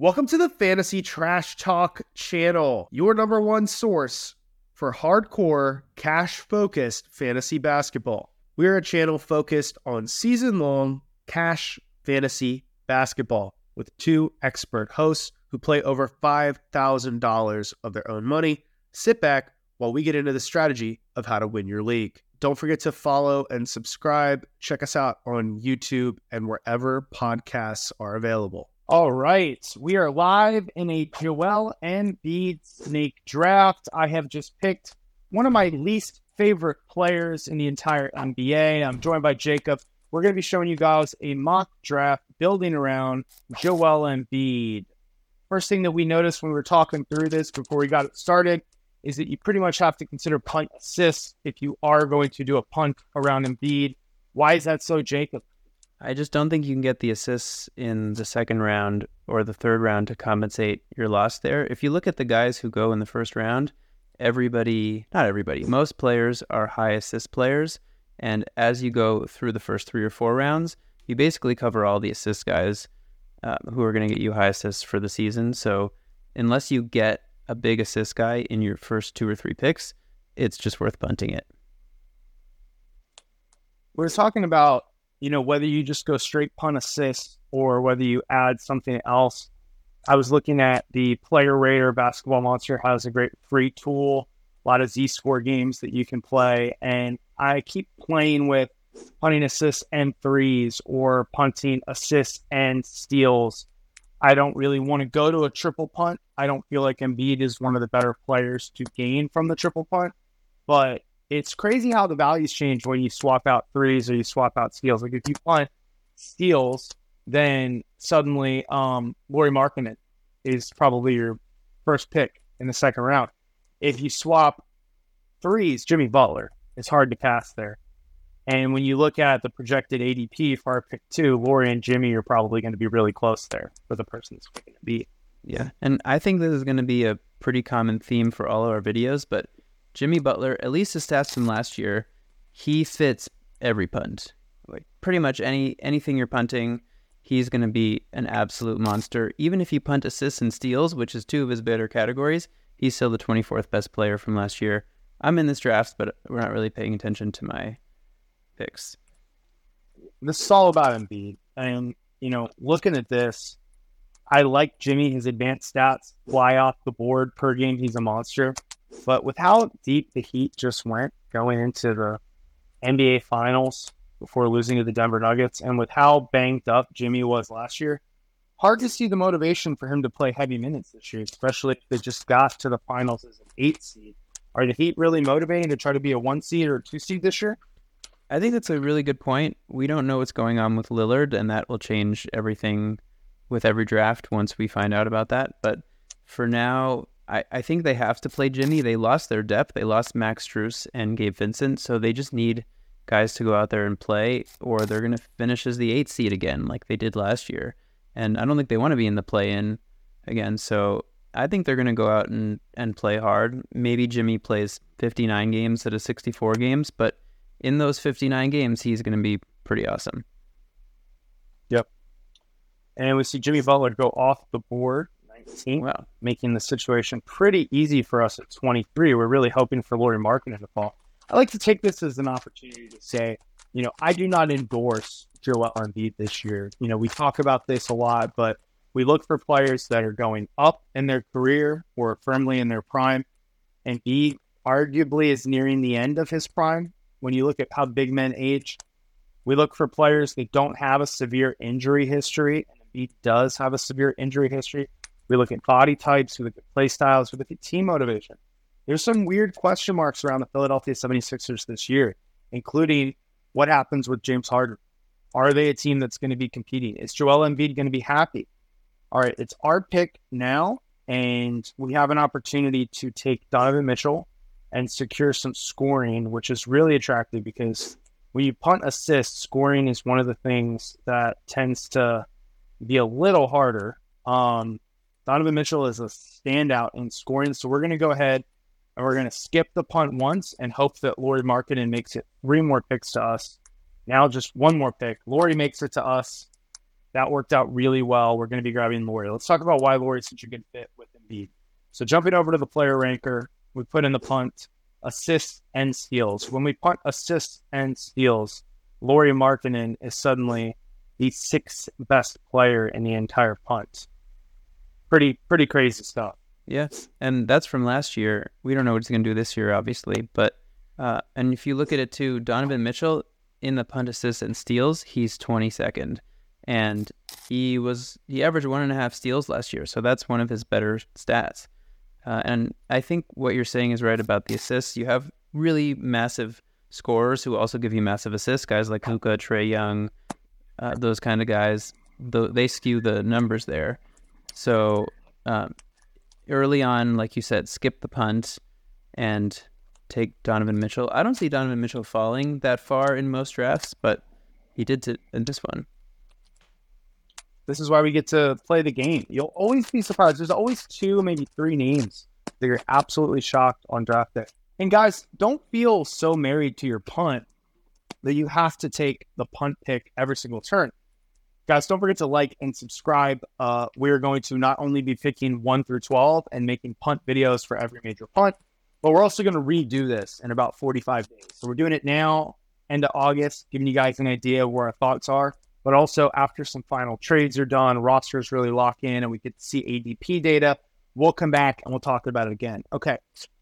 Welcome to the Fantasy Trash Talk channel, your number one source for hardcore, cash focused fantasy basketball. We're a channel focused on season long cash fantasy basketball with two expert hosts who play over $5,000 of their own money. Sit back while we get into the strategy of how to win your league. Don't forget to follow and subscribe. Check us out on YouTube and wherever podcasts are available. All right. We are live in a Joel Embiid snake draft. I have just picked one of my least favorite players in the entire NBA. I'm joined by Jacob. We're going to be showing you guys a mock draft building around Joel Embiid. First thing that we noticed when we were talking through this before we got it started is that you pretty much have to consider punt assists if you are going to do a punt around Embiid. Why is that so, Jacob? I just don't think you can get the assists in the second round or the third round to compensate your loss there. If you look at the guys who go in the first round, everybody, not everybody, most players are high assist players. And as you go through the first three or four rounds, you basically cover all the assist guys uh, who are going to get you high assists for the season. So unless you get a big assist guy in your first two or three picks, it's just worth punting it. We're talking about you know, whether you just go straight punt assist or whether you add something else. I was looking at the Player Rater Basketball Monster has a great free tool, a lot of Z score games that you can play. And I keep playing with punting assists and threes or punting assists and steals. I don't really want to go to a triple punt. I don't feel like Embiid is one of the better players to gain from the triple punt. But it's crazy how the values change when you swap out threes or you swap out steals. Like if you punt steals, then suddenly um Lauri Markkanen is probably your first pick in the second round. If you swap threes, Jimmy Butler, it's hard to pass there. And when you look at the projected ADP for our pick two, Lauri and Jimmy are probably going to be really close there for the person that's going to be. Yeah. And I think this is going to be a pretty common theme for all of our videos, but Jimmy Butler, at least his stats from last year, he fits every punt. Like pretty much any anything you're punting, he's going to be an absolute monster. Even if you punt assists and steals, which is two of his better categories, he's still the 24th best player from last year. I'm in this draft, but we're not really paying attention to my picks. This is all about Embiid. And, you know, looking at this, I like Jimmy. His advanced stats fly off the board per game. He's a monster. But with how deep the Heat just went going into the NBA Finals before losing to the Denver Nuggets, and with how banged up Jimmy was last year, hard to see the motivation for him to play heavy minutes this year, especially if they just got to the finals as an eight seed. Are the Heat really motivating to try to be a one seed or two seed this year? I think that's a really good point. We don't know what's going on with Lillard, and that will change everything with every draft once we find out about that. But for now, I, I think they have to play Jimmy. They lost their depth. They lost Max Strus and Gabe Vincent, so they just need guys to go out there and play, or they're going to finish as the eighth seed again, like they did last year. And I don't think they want to be in the play-in again. So I think they're going to go out and, and play hard. Maybe Jimmy plays 59 games out of 64 games, but in those 59 games, he's going to be pretty awesome. Yep. And we see Jimmy Butler go off the board 19, Wow. making the situation pretty easy for us at 23. We're really hoping for Lauri Markkanen to fall. I like to take this as an opportunity to say, you know, I do not endorse Joel Embiid this year. You know, we talk about this a lot, but we look for players that are going up in their career or firmly in their prime. Embiid arguably is nearing the end of his prime. When you look at how big men age, we look for players that don't have a severe injury history. And Embiid does have a severe injury history. We look at body types, we look at play styles, we look at team motivation. There's some weird question marks around the Philadelphia 76ers this year, including what happens with James Harden. Are they a team that's going to be competing? Is Joel Embiid going to be happy? All right, it's our pick now, and we have an opportunity to take Donovan Mitchell and secure some scoring, which is really attractive because when you punt assist, scoring is one of the things that tends to be a little harder. Um, Donovan Mitchell is a standout in scoring. So we're going to go ahead and we're going to skip the punt once and hope that Lauri Markkanen makes it three more picks to us. Now just one more pick. Lauri makes it to us. That worked out really well. We're going to be grabbing Lauri. Let's talk about why Lauri is such a good fit with Embiid. So jumping over to the player ranker, we put in the punt, assists, and steals. When we punt assists and steals, Lauri Markkanen is suddenly the sixth best player in the entire punt. Pretty pretty crazy stuff. Yes, and that's from last year. We don't know what he's going to do this year, obviously, but uh, and if you look at it too, Donovan Mitchell in the punt assists and steals, he's 22nd, and he was he averaged one and a half steals last year, so that's one of his better stats. Uh, and I think what you're saying is right about the assists. You have really massive scorers who also give you massive assists, guys like Luka, Trae Young, uh, those kind of guys. They skew the numbers there. So um, early on, like you said, skip the punt and take Donovan Mitchell. I don't see Donovan Mitchell falling that far in most drafts, but he did to, in this one. This is why we get to play the game. You'll always be surprised. There's always two, maybe three names that you're absolutely shocked on draft day. And guys, don't feel so married to your punt that you have to take the punt pick every single turn. Guys, don't forget to like and subscribe. Uh, we're going to not only be picking 1 through 12 and making punt videos for every major punt, but we're also going to redo this in about 45 days. So we're doing it now, end of August, giving you guys an idea where our thoughts are. But also after some final trades are done, rosters really lock in, and we get to see ADP data. We'll come back and we'll talk about it again. Okay.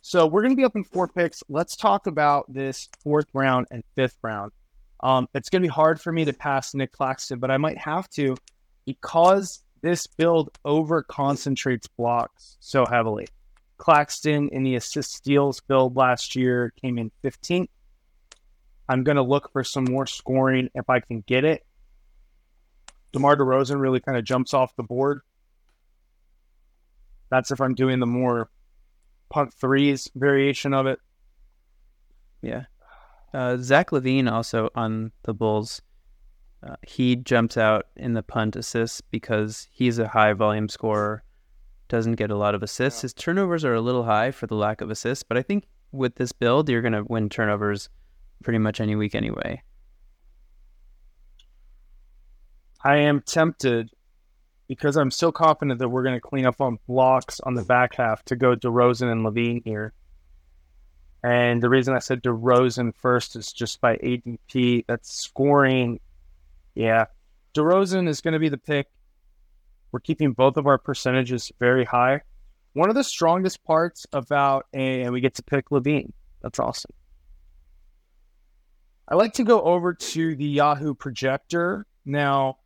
So we're going to be up in four picks. Let's talk about this fourth round and fifth round. Um, it's going to be hard for me to pass Nick Claxton, but I might have to because this build over concentrates blocks so heavily. Claxton in the assist steals build last year came in 15th. I'm going to look for some more scoring if I can get it. DeMar DeRozan really kind of jumps off the board. That's if I'm doing the more punt threes variation of it. Yeah. Uh, Zach LaVine also on the Bulls. Uh, he jumps out in the punt assists because he's a high volume scorer, doesn't get a lot of assists. His turnovers are a little high for the lack of assists, but I think with this build, you're going to win turnovers pretty much any week anyway. I am tempted because I'm so confident that we're going to clean up on blocks on the back half to go DeRozan and LaVine here. And the reason I said DeRozan first is just by ADP. That's scoring. Yeah. DeRozan is going to be the pick. We're keeping both of our percentages very high. One of the strongest parts about, and we get to pick LaVine. That's awesome. I like to go over to the Yahoo projector. Now,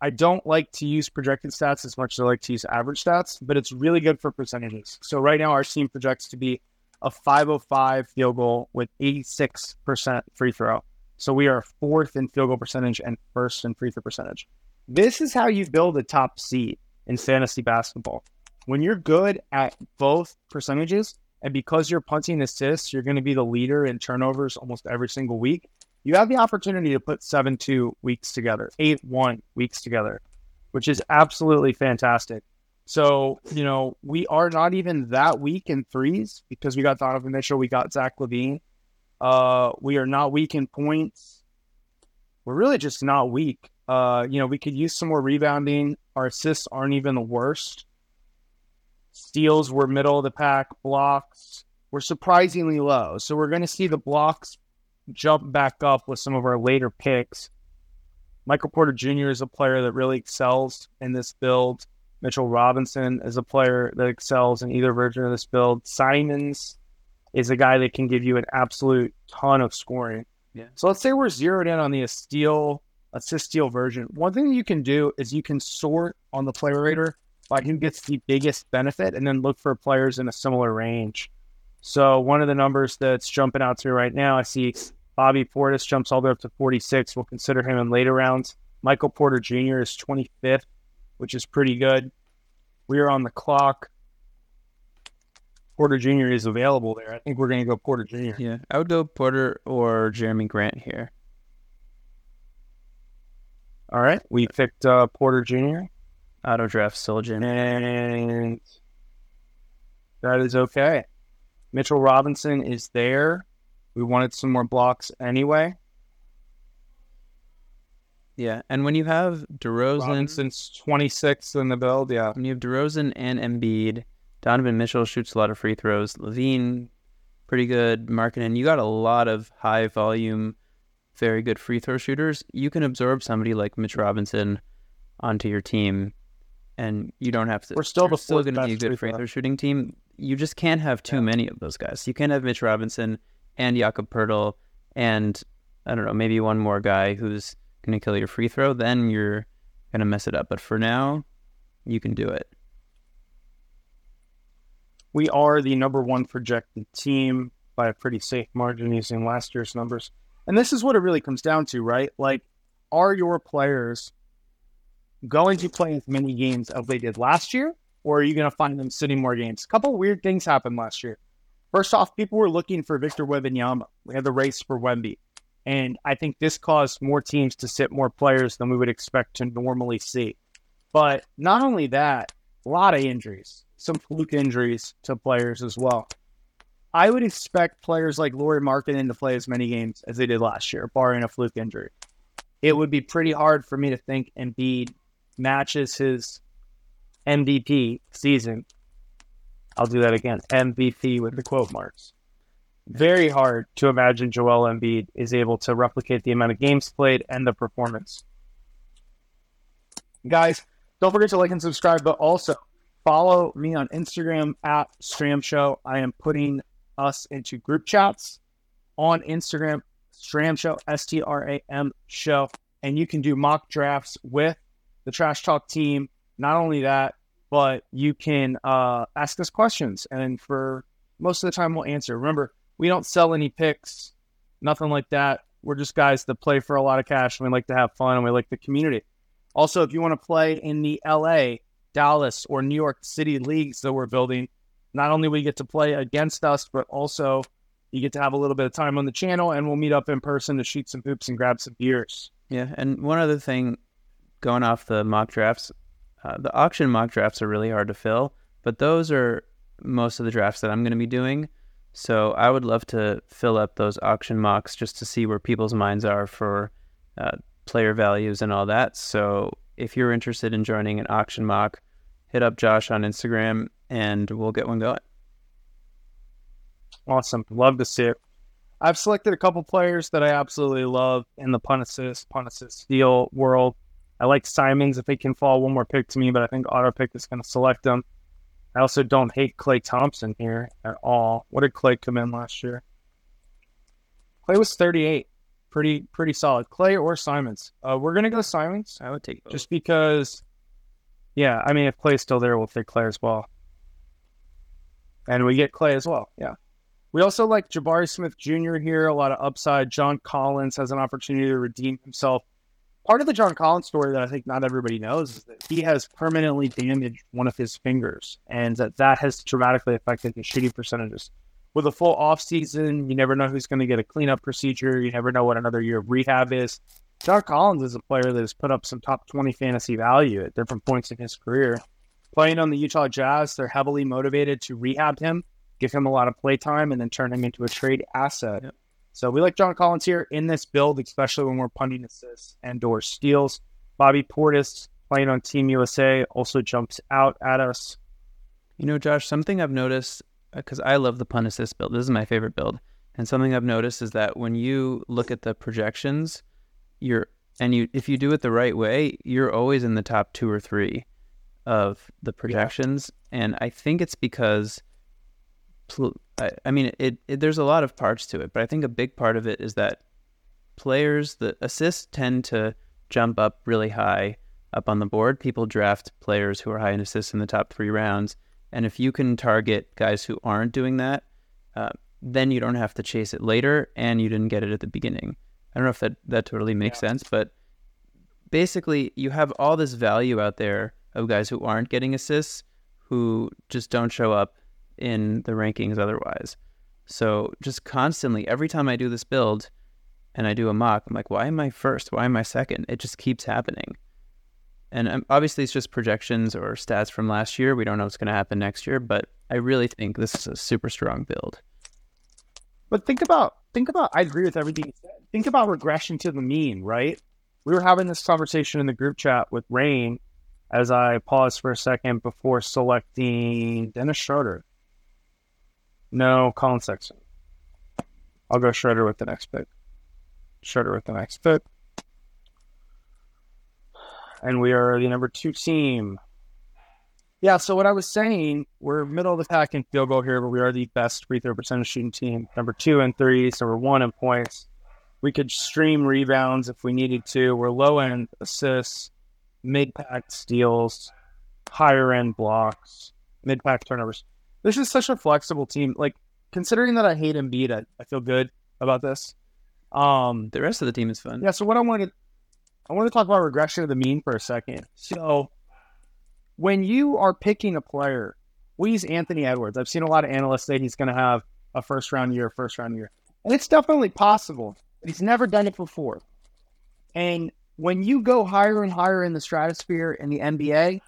I don't like to use projected stats as much as I like to use average stats, but it's really good for percentages. So right now, our team projects to be a 505 field goal with 86% free throw. So we are fourth in field goal percentage and first in free throw percentage. This is how you build a top seed in fantasy basketball. When you're good at both percentages, and because you're punting assists, you're going to be the leader in turnovers almost every single week. You have the opportunity to put 7 2 weeks together, 8 1 weeks together, which is absolutely fantastic. So, you know, we are not even that weak in threes because we got Donovan Mitchell, we got Zach LaVine. Uh, we are not weak in points. We're really just not weak. Uh, you know, we could use some more rebounding. Our assists aren't even the worst. Steals were middle of the pack. Blocks were surprisingly low. So we're going to see the blocks jump back up with some of our later picks. Michael Porter Jr. is a player that really excels in this build. Mitchell Robinson is a player that excels in either version of this build. Simons is a guy that can give you an absolute ton of scoring. Yeah. So let's say we're zeroed in on the assist steal version. One thing you can do is you can sort on the player rater by who gets the biggest benefit and then look for players in a similar range. So one of the numbers that's jumping out to me right now, I see Bobby Portis jumps all the way up to 46. We'll consider him in later rounds. Michael Porter Jr. is 25th which is pretty good. We are on the clock. Porter Jr. is available there. I think we're going to go Porter Jr. Yeah, I would go Porter or Jerami Grant here. All right, we picked uh, Porter Jr. Auto draft Soldier, and that is okay. Mitchell Robinson is there. We wanted some more blocks anyway. Yeah, and when you have DeRozan, since twenty six in the build. Yeah. when you have DeRozan and Embiid, Donovan Mitchell shoots a lot of free throws. LaVine, pretty good. Markkanen, you got a lot of high volume, very good free throw shooters. You can absorb somebody like Mitch Robinson onto your team, and you don't have to. We're still still going to be a good free free throw. throw shooting team. You just can't have too many of those guys. You can't have Mitch Robinson and Jakob Poeltl and I don't know, maybe one more guy who's going to kill your free throw. Then you're going to mess it up. But for now, you can do it. We are the number one projected team by a pretty safe margin using last year's numbers. And this is what it really comes down to, right? Like, are your players going to play as many games as they did last year, or are you going to find them sitting more games? A couple weird things happened last year. First off, people were looking for Victor Wembanyama. We had the race for Wemby. And I think this caused more teams to sit more players than we would expect to normally see. But not only that, a lot of injuries, some fluke injuries to players as well. I would expect players like Lauri Markkanen to play as many games as they did last year, barring a fluke injury. It would be pretty hard for me to think Embiid matches his MVP season. I'll do that again. MVP with the quote marks. Very hard to imagine Joel Embiid is able to replicate the amount of games played and the performance. Guys, don't forget to like and subscribe, but also follow me on Instagram at Stram Show. I am putting us into group chats on Instagram, Stram Show, S T R A M Show, and you can do mock drafts with the Trash Talk team. Not only that, but you can uh, ask us questions, and for most of the time, we'll answer. Remember, we don't sell any picks, nothing like that. We're just guys that play for a lot of cash, and we like to have fun, and we like the community. Also, if you want to play in the LA, Dallas, or New York City leagues that we're building, not only we get to play against us, but also you get to have a little bit of time on the channel, and we'll meet up in person to shoot some hoops and grab some beers. Yeah, and one other thing, going off the mock drafts, uh, the auction mock drafts are really hard to fill, but those are most of the drafts that I'm going to be doing. So I would love to fill up those auction mocks just to see where people's minds are for uh, player values and all that. So if you're interested in joining an auction mock, hit up Josh on Instagram and we'll get one going. Awesome. Love to see it. I've selected a couple players that I absolutely love in the pun assist, pun assist steal world. I like Simons if he can fall one more pick to me, but I think auto pick is going to select him. I also don't hate Klay Thompson here at all. What did Klay come in last year? Klay was 38. Pretty pretty solid. Klay or Simons. Uh, we're gonna go Simons I would take both. just because. Yeah, I mean, if Klay's still there, we'll take Klay as well. And we get Klay as well. Yeah. We also like Jabari Smith Jr. here, a lot of upside. John Collins has an opportunity to redeem himself. Part of the John Collins story that I think not everybody knows is that he has permanently damaged one of his fingers, and that that has dramatically affected his shooting percentages. With a full off season, you never know who's going to get a cleanup procedure. You never know what another year of rehab is. John Collins is a player that has put up some top 20 fantasy value at different points in his career. Playing on the Utah Jazz, they're heavily motivated to rehab him, give him a lot of play time, and then turn him into a trade asset. Yep. So we like John Collins here in this build, especially when we're punting assists and or steals. Bobby Portis playing on Team USA also jumps out at us. You know, Josh, something I've noticed uh, because I love the pun assist build. This is my favorite build, and something I've noticed is that when you look at the projections, you're and you if you do it the right way, you're always in the top two or three of the projections, and I think it's because. Pl- I, I mean, it, it there's a lot of parts to it, but I think a big part of it is that players, the assists tend to jump up really high up on the board. People draft players who are high in assists in the top three rounds. And if you can target guys who aren't doing that, uh, then you don't have to chase it later and you didn't get it at the beginning. I don't know if that, that totally makes Yeah. sense, but basically, you have all this value out there of guys who aren't getting assists who just don't show up in the rankings otherwise. So just constantly, every time I do this build and I do a mock, I'm like, why am I first? Why am I second? It just keeps happening. And um, obviously, it's just projections or stats from last year. We don't know what's going to happen next year, but I really think this is a super strong build. But think about think about I agree with everything you said. Think about regression to the mean, right? we were having this conversation in the group chat with Rain as I paused for a second before selecting Dennis Schroeder. No, Colin Sexton. I'll go Schroeder with the next pick. Schroeder with the next pick. And we are the number two team. Yeah, so what I was saying, we're middle of the pack in field goal here, but we are the best free throw percentage shooting team. Number two in threes, number one in points. We could stream rebounds if we needed to. We're low end assists, mid pack steals, higher end blocks, mid pack turnovers. This is such a flexible team. Like considering that I hate Embiid, I, I feel good about this. Um, The rest of the team is fun. yeah, so what I wanted, I want to talk about regression of the mean for a second. So, when you are picking a player, we use Anthony Edwards. I've seen a lot of analysts say he's going to have a first round year, first round year, and it's definitely possible. But he's never done it before. And when you go higher and higher in the stratosphere in the NBA,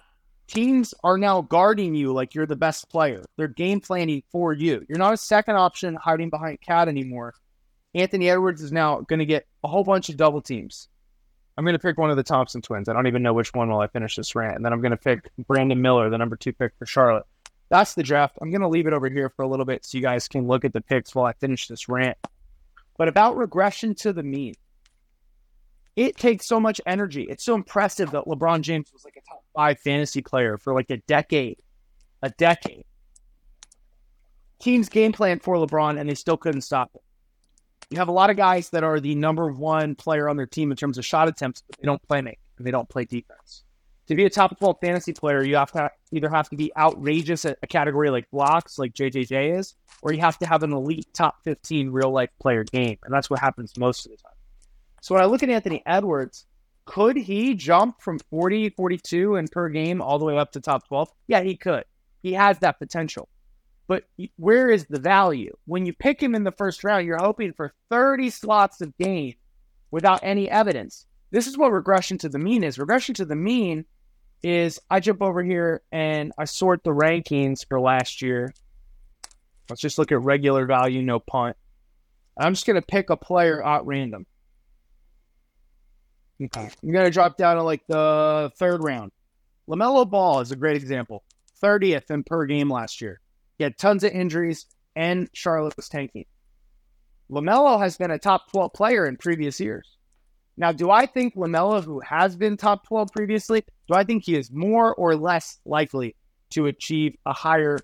teams are now guarding you like you're the best player. They're game planning for you. You're not a second option hiding behind KAT anymore. Anthony Edwards is now going to get a whole bunch of double teams. I'm going to pick one of the Thompson twins. I don't even know which one while I finish this rant. And then I'm going to pick Brandon Miller, the number two pick for Charlotte. That's the draft. I'm going to leave it over here for a little bit so you guys can look at the picks while I finish this rant. But about regression to the mean, it takes so much energy. It's so impressive that LeBron James was like five fantasy player for like a decade. A decade. Teams game plan for LeBron and they still couldn't stop it. You have a lot of guys that are the number one player on their team in terms of shot attempts, but they don't play make and they don't play defense. To be a top 12 fantasy player, you have to either have to be outrageous at a category like blocks, like JJJ is, or you have to have an elite top 15 real life player game. And that's what happens most of the time. So when I look at Anthony Edwards, could he jump from 40, 42 and per game all the way up to top 12? Yeah, he could. He has that potential. But where is the value? When you pick him in the first round, you're hoping for 30 slots of gain without any evidence. This is what regression to the mean is. Regression to the mean is I jump over here and I sort the rankings for last year. Let's just look at regular value, no punt. I'm just going to pick a player at random. Okay. I'm going to drop down to like the third round. LaMelo Ball is a great example. 30th in per game last year. He had tons of injuries, and Charlotte was tanking. LaMelo has been a top 12 player in previous years. Now, do I think LaMelo, who has been top 12 previously, do I think he is more or less likely to achieve a higher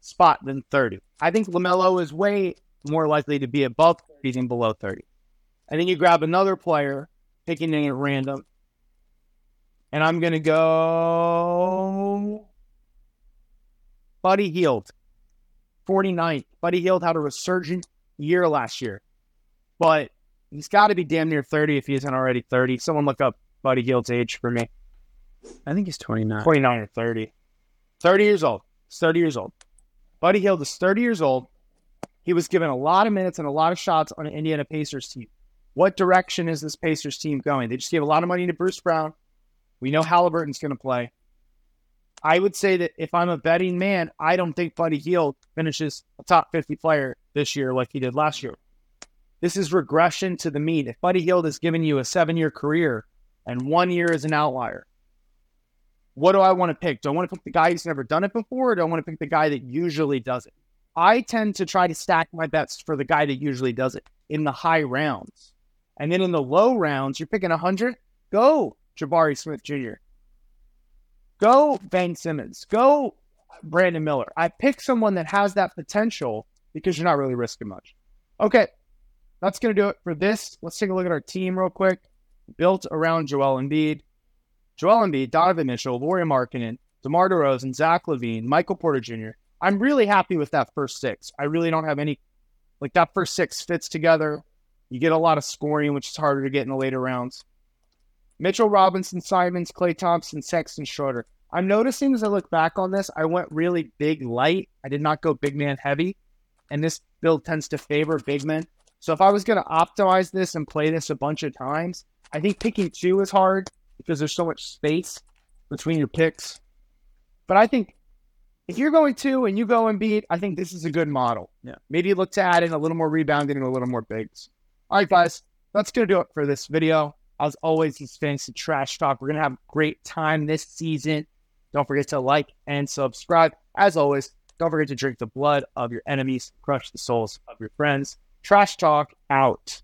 spot than 30? I think LaMelo is way more likely to be above 30 than below 30. And then you grab another player, picking it at random, and I'm going to go Buddy Hield, 49th. Buddy Hield had a resurgent year last year, but he's got to be damn near 30 if he isn't already 30. Someone look up Buddy Hield's age for me. I think he's 29. 29 or 30. 30 years old. He's 30 years old. Buddy Hield is 30 years old. He was given a lot of minutes and a lot of shots on an Indiana Pacers team. What direction is this Pacers team going? They just gave a lot of money to Bruce Brown. We know Halliburton's going to play. I would say that if I'm a betting man, I don't think Buddy Hield finishes a top 50 player this year like he did last year. This is regression to the mean. If Buddy Hield has given you a seven year career and one year is an outlier, what do I want to pick? Do I want to pick the guy who's never done it before, or do I want to pick the guy that usually does it? I tend to try to stack my bets for the guy that usually does it in the high rounds. And then in the low rounds, you're picking 100, go Jabari Smith Jr. Go Ben Simmons. Go Brandon Miller. I pick someone that has that potential because you're not really risking much. Okay, that's going to do it for this. Let's take a look at our team real quick. Built around Joel Embiid. Joel Embiid, Donovan Mitchell, Lauri Markkanen, DeMar DeRozan, Zach LaVine, Michael Porter Jr. I'm really happy with that first six. I really don't have any, like that first six fits together. You get a lot of scoring, which is harder to get in the later rounds. Mitchell Robinson, Simons, Klay Thompson, Sexton, Schroeder. I'm noticing as I look back on this, I went really big light. I did not go big man heavy. And this build tends to favor big men. So if I was going to optimize this and play this a bunch of times, I think picking two is hard because there's so much space between your picks. But I think if you're going two and you go Embiid, I think this is a good model. Yeah. Maybe look to add in a little more rebounding and a little more bigs. All right, guys, that's going to do it for this video. As always, this fantasy trash talk. We're gonna have a great time this season. Don't forget to like and subscribe. As always, don't forget to drink the blood of your enemies, crush the souls of your friends. Trash talk out.